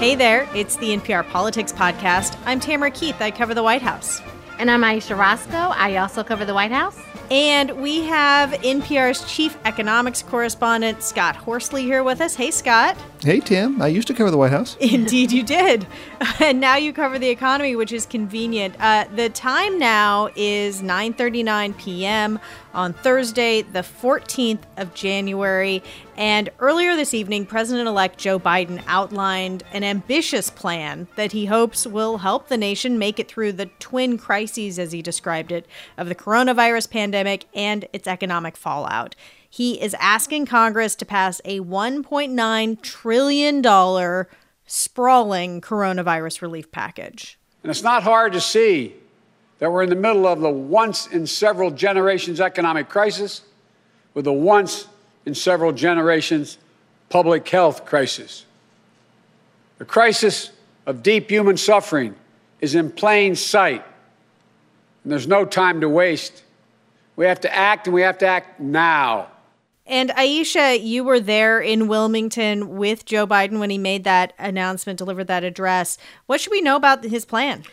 Hey there, it's the NPR Politics Podcast. I'm Tamara Keith. I cover the White House. And I'm Ayesha Rascoe. I also cover the White House. And we have NPR's chief economics correspondent, Scott Horsley, here with us. Hey, Scott. Hey, Tam. I used to cover the White House. Indeed, you did. And now you cover the economy, which is convenient. Uh, the time now is 9:39 p.m. on Thursday, the 14th of January. And earlier this evening, President-elect Joe Biden outlined an ambitious plan that he hopes will help the nation make it through the twin crises, as he described it, of the coronavirus pandemic and its economic fallout. He is asking Congress to pass a $1.9 trillion sprawling coronavirus relief package. And it's not hard to see that we're in the middle of the once in several generations economic crisis with a once in several generations public health crisis. The crisis of deep human suffering is in plain sight, and there's no time to waste. We have to act, and we have to act now. And Ayesha, you were there in Wilmington with Joe Biden when he made that announcement, delivered that address. What should we know about his plan?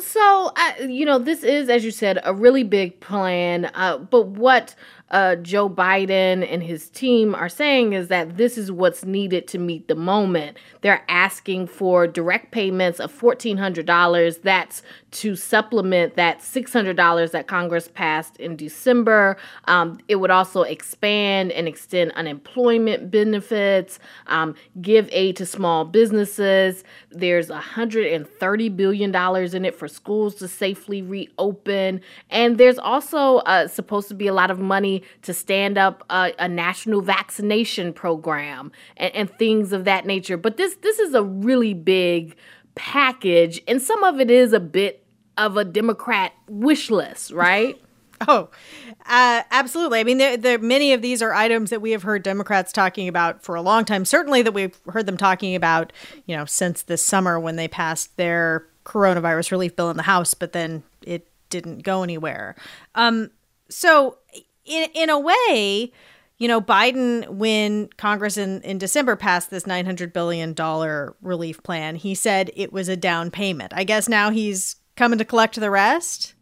So, you know, this is, as you said, a really big plan. Uh, but what uh, Joe Biden and his team are saying is that this is what's needed to meet the moment. They're asking for direct payments of $1,400. That's to supplement that $600 that Congress passed in December. Um, it would also expand and extend unemployment benefits, um, give aid to small businesses. There's $130 billion in it for schools to safely reopen. And there's also uh, supposed to be a lot of money to stand up a, a national vaccination program and, and things of that nature. But this this is a really big package, and some of it is a bit of a Democrat wish list, right? Oh, uh, absolutely. I mean, there, there, many of these are items that we have heard Democrats talking about for a long time. Certainly, that we've heard them talking about, you know, since this summer when they passed their coronavirus relief bill in the House, but then it didn't go anywhere. Um, so, in in a way, you know, Biden, when Congress in, in December passed this $900 billion relief plan, he said it was a down payment. I guess now he's coming to collect the rest?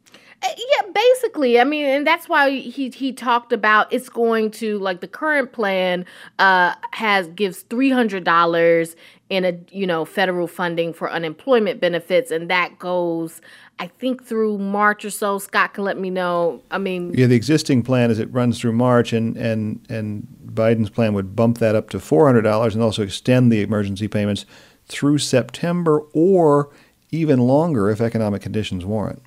Uh, yeah, basically. I mean, and that's why he he talked about it's going to like the current plan uh has gives three hundred dollars in a you know federal funding for unemployment benefits, and that goes I think through March or so. Scott can let me know. I mean, yeah, the existing plan is it runs through March, and and and Biden's plan would bump that up to four hundred dollars, and also extend the emergency payments through September or even longer if economic conditions warrant.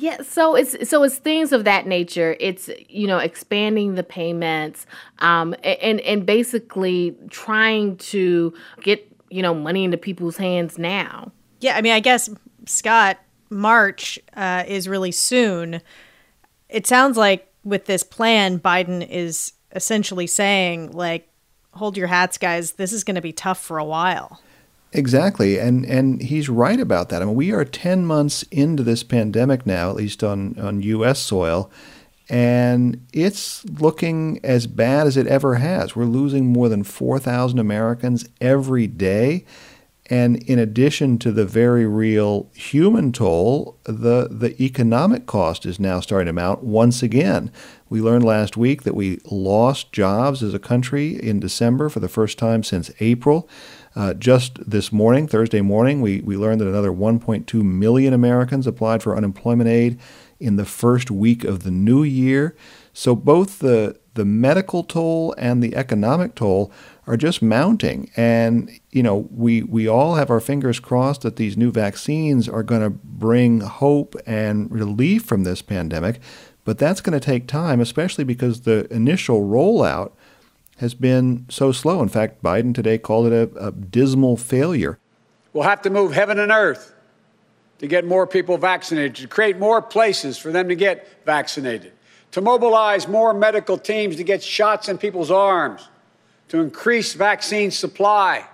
Yeah, so it's so it's things of that nature. It's you know expanding the payments, um, and and basically trying to get you know money into people's hands now. Yeah, I mean, I guess Scott March uh, is really soon. It sounds like with this plan, Biden is essentially saying, like, hold your hats, guys. This is going to be tough for a while. Exactly, and and he's right about that. I mean, we are ten months into this pandemic now, at least on on U.S. soil, and it's looking as bad as it ever has. We're losing more than four thousand Americans every day. And in addition to the very real human toll, the, the economic cost is now starting to mount once again. We learned last week that we lost jobs as a country in December for the first time since April. Uh, just this morning, Thursday morning, we, we learned that another 1.2 million Americans applied for unemployment aid in the first week of the new year. So both the, the medical toll and the economic toll are just mounting. And, you know, we, we all have our fingers crossed that these new vaccines are going to bring hope and relief from this pandemic. But that's going to take time, especially because the initial rollout has been so slow. In fact, Biden today called it a, a dismal failure. We'll have to move heaven and earth to get more people vaccinated, to create more places for them to get vaccinated, to mobilize more medical teams to get shots in people's arms to increase vaccine supply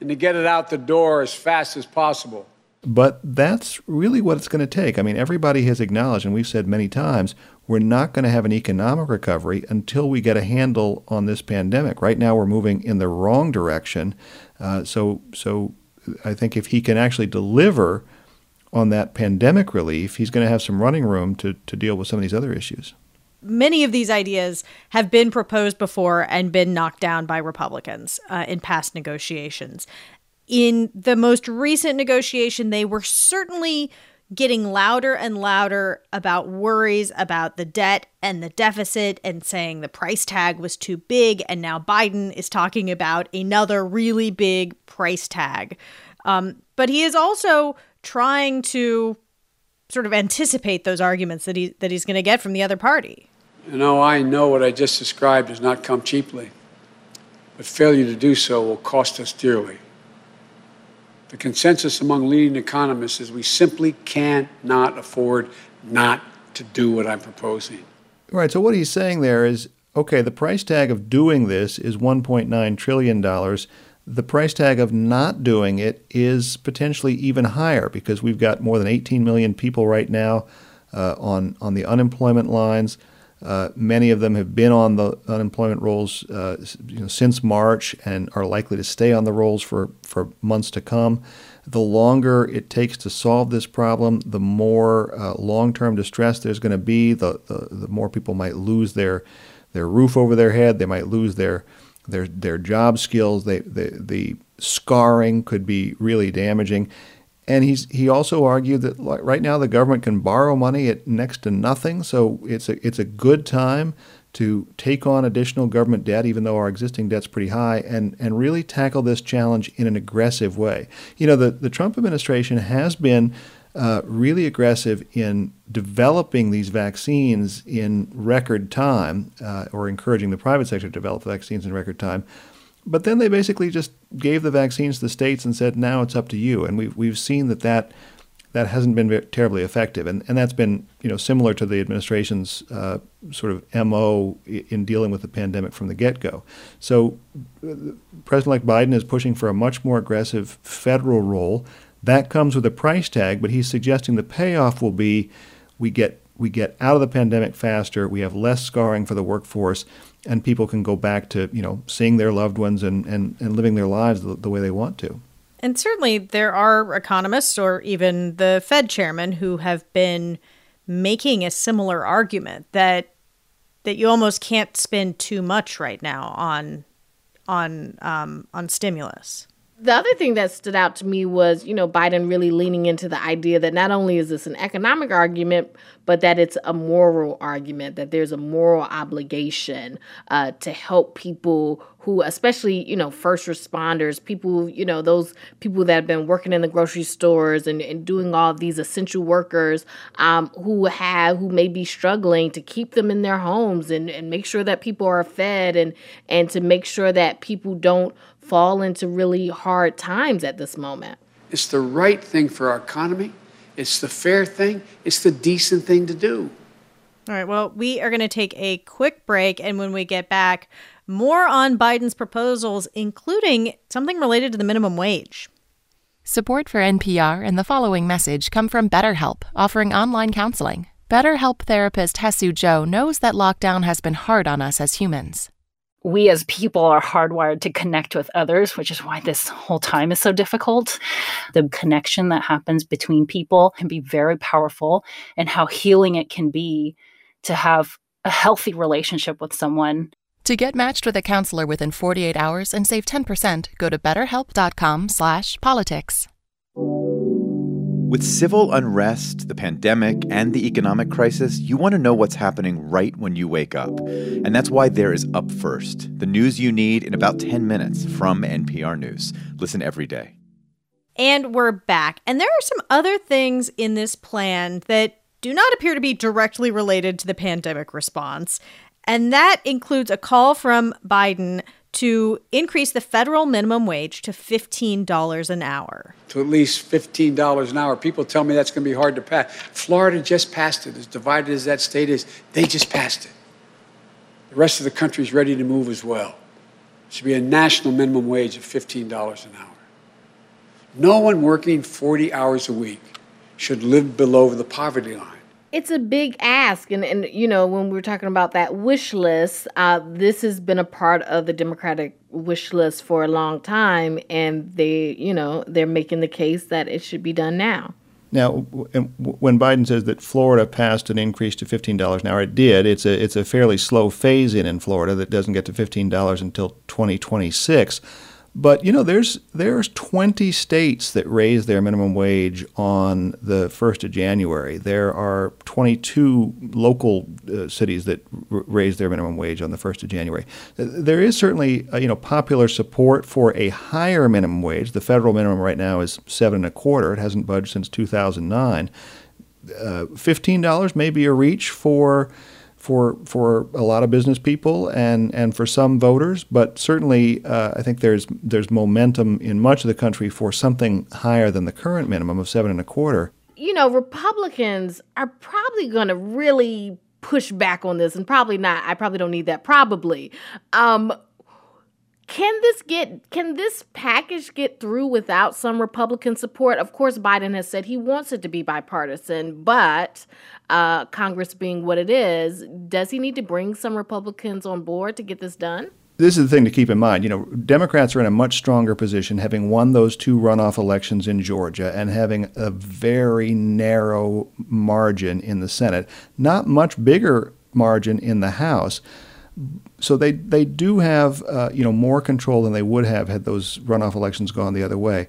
and to get it out the door as fast as possible. But that's really what it's going to take. I mean, everybody has acknowledged, and we've said many times, we're not going to have an economic recovery until we get a handle on this pandemic. Right now, we're moving in the wrong direction. Uh, so, so I think if he can actually deliver on that pandemic relief, he's going to have some running room to, to deal with some of these other issues. Many of these ideas have been proposed before and been knocked down by Republicans uh, in past negotiations. In the most recent negotiation, they were certainly getting louder and louder about worries about the debt and the deficit and saying the price tag was too big. And now Biden is talking about another really big price tag. Um, but he is also trying to sort of anticipate those arguments that he that he's going to get from the other party. You know, I know what I just described does not come cheaply, but failure to do so will cost us dearly. The consensus among leading economists is we simply cannot afford not to do what I'm proposing. Right. So what he's saying there is, okay, the price tag of doing this is 1.9 trillion dollars the price tag of not doing it is potentially even higher because we've got more than 18 million people right now uh, on on the unemployment lines. Uh, many of them have been on the unemployment rolls uh, you know, since March and are likely to stay on the rolls for, for months to come. The longer it takes to solve this problem, the more uh, long-term distress there's going to be. The, the the more people might lose their their roof over their head. They might lose their their their job skills. They, the the scarring could be really damaging. And he's he also argued that right now the government can borrow money at next to nothing, so it's a it's a good time to take on additional government debt, even though our existing debt's pretty high, and, and really tackle this challenge in an aggressive way. You know, the, the Trump administration has been uh, really aggressive in developing these vaccines in record time, uh, or encouraging the private sector to develop vaccines in record time. But then they basically just gave the vaccines to the states and said, "Now it's up to you." And we've we've seen that that that hasn't been terribly effective, and and that's been you know similar to the administration's uh, sort of mo in dealing with the pandemic from the get go. So, uh, President-elect Biden is pushing for a much more aggressive federal role that comes with a price tag, but he's suggesting the payoff will be we get we get out of the pandemic faster, we have less scarring for the workforce, and people can go back to, you know, seeing their loved ones and, and, and living their lives the, the way they want to. And certainly there are economists or even the Fed chairman who have been making a similar argument that that you almost can't spend too much right now on on um, on stimulus the other thing that stood out to me was, you know, Biden really leaning into the idea that not only is this an economic argument, but that it's a moral argument, that there's a moral obligation uh, to help people who, especially, you know, first responders, people, you know, those people that have been working in the grocery stores and, and doing all these essential workers um, who have, who may be struggling to keep them in their homes and, and make sure that people are fed and, and to make sure that people don't fall into really hard times at this moment. It's the right thing for our economy. It's the fair thing. It's the decent thing to do. All right. Well, we are going to take a quick break. And when we get back, more on Biden's proposals, including something related to the minimum wage. Support for NPR and the following message come from BetterHelp, offering online counseling. BetterHelp therapist Hesu Joe knows that lockdown has been hard on us as humans we as people are hardwired to connect with others, which is why this whole time is so difficult. The connection that happens between people can be very powerful, and how healing it can be to have a healthy relationship with someone. To get matched with a counselor within 48 hours and save 10%, go to betterhelp.com/politics. With civil unrest, the pandemic, and the economic crisis, you want to know what's happening right when you wake up. And that's why there is Up First, the news you need in about 10 minutes from NPR News. Listen every day. And we're back. And there are some other things in this plan that do not appear to be directly related to the pandemic response. And that includes a call from Biden to increase the federal minimum wage to $15 an hour. To at least $15 an hour. People tell me that's going to be hard to pass. Florida just passed it. As divided as that state is, they just passed it. The rest of the country is ready to move as well. It should be a national minimum wage of $15 an hour. No one working 40 hours a week should live below the poverty line. It's a big ask and and you know when we are talking about that wish list uh, this has been a part of the democratic wish list for a long time and they you know they're making the case that it should be done now now, when Biden says that Florida passed an increase to $15 an hour, it did. It's a it's a fairly slow phase in in Florida that doesn't get to $15 until 2026. But you know, there's there's 20 states that raise their minimum wage on the 1st of January. There are 22 local uh, cities that r- raise their minimum wage on the 1st of January. There is certainly uh, you know popular support for a higher minimum wage. The federal minimum right now is seven and a quarter. It hasn't budged since 2009. Uh, $15 may be a reach for for for a lot of business people and and for some voters, but certainly uh, I think there's there's momentum in much of the country for something higher than the current minimum of seven and a quarter. You know, Republicans are probably going to really push back on this, and probably not. I probably don't need that. Probably. Um, can this get can this package get through without some Republican support? Of course, Biden has said he wants it to be bipartisan, but uh, Congress being what it is, does he need to bring some Republicans on board to get this done? This is the thing to keep in mind. You know, Democrats are in a much stronger position having won those two runoff elections in Georgia and having a very narrow margin in the Senate, not much bigger margin in the House so they they do have uh, you know more control than they would have had those runoff elections gone the other way.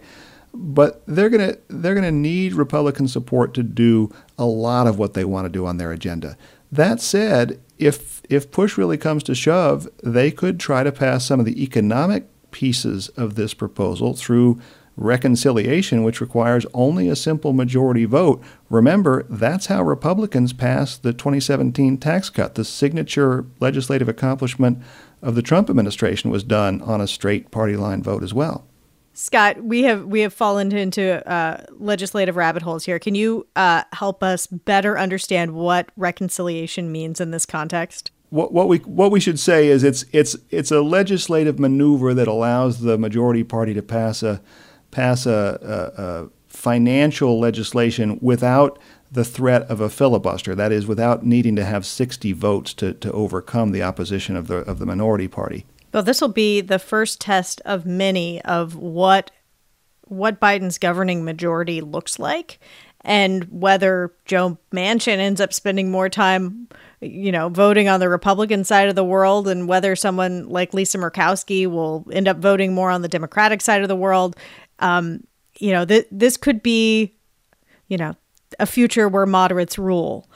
But they're gonna they're gonna need Republican support to do a lot of what they want to do on their agenda. That said, if if push really comes to shove, they could try to pass some of the economic pieces of this proposal through reconciliation, which requires only a simple majority vote. Remember, that's how Republicans passed the 2017 tax cut. The signature legislative accomplishment of the Trump administration was done on a straight party line vote as well. Scott, we have we have fallen into uh, legislative rabbit holes here. Can you uh, help us better understand what reconciliation means in this context? What, what we what we should say is it's it's it's a legislative maneuver that allows the majority party to pass a pass a, a, a financial legislation without the threat of a filibuster. That is, without needing to have 60 votes to, to overcome the opposition of the of the minority party. Well, this will be the first test of many of what what Biden's governing majority looks like, and whether Joe Manchin ends up spending more time, you know, voting on the Republican side of the world, and whether someone like Lisa Murkowski will end up voting more on the Democratic side of the world um, you know, th- this could be, you know, a future where moderates rule,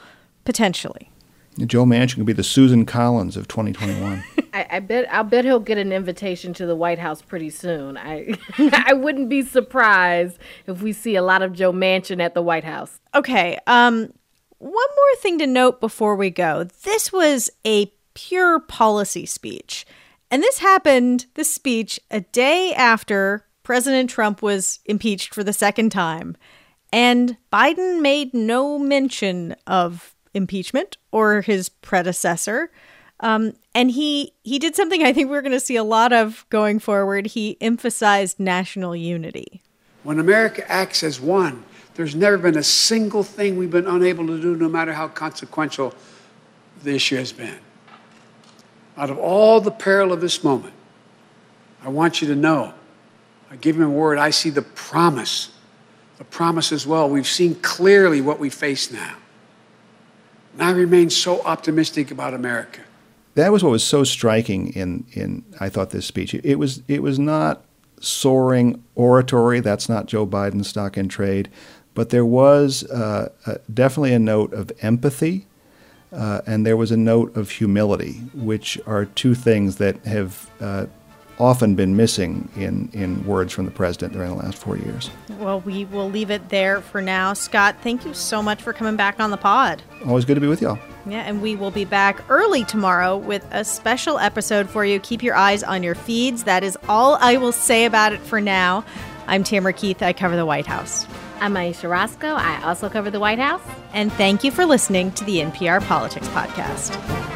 potentially. Joe Manchin could be the Susan Collins of 2021. I, I, bet I'll bet he'll get an invitation to the White House pretty soon. I I wouldn't be surprised if we see a lot of Joe Manchin at the White House. Okay. Um, one more thing to note before we go. This was a pure policy speech. And this happened, this speech, a day after President Trump was impeached for the second time, and Biden made no mention of impeachment or his predecessor. Um, and he he did something I think we're going to see a lot of going forward. He emphasized national unity. When America acts as one, there's never been a single thing we've been unable to do, no matter how consequential the issue has been. Out of all the peril of this moment, I want you to know I give him a word. I see the promise, the promise as well. We've seen clearly what we face now. And I remain so optimistic about America. That was what was so striking in, in I thought this speech. It was it was not soaring oratory. That's not Joe Biden's stock in trade, but there was uh, uh, definitely a note of empathy, uh, and there was a note of humility, which are two things that have uh, often been missing in, in words from the president during the last four years. Well, we will leave it there for now. Scott, thank you so much for coming back on the pod. Always good to be with y'all. Yeah, and we will be back early tomorrow with a special episode for you. Keep your eyes on your feeds. That is all I will say about it for now. I'm Tamara Keith. I cover the White House. I'm Ayesha Rascoe. I also cover the White House. And thank you for listening to the NPR Politics Podcast.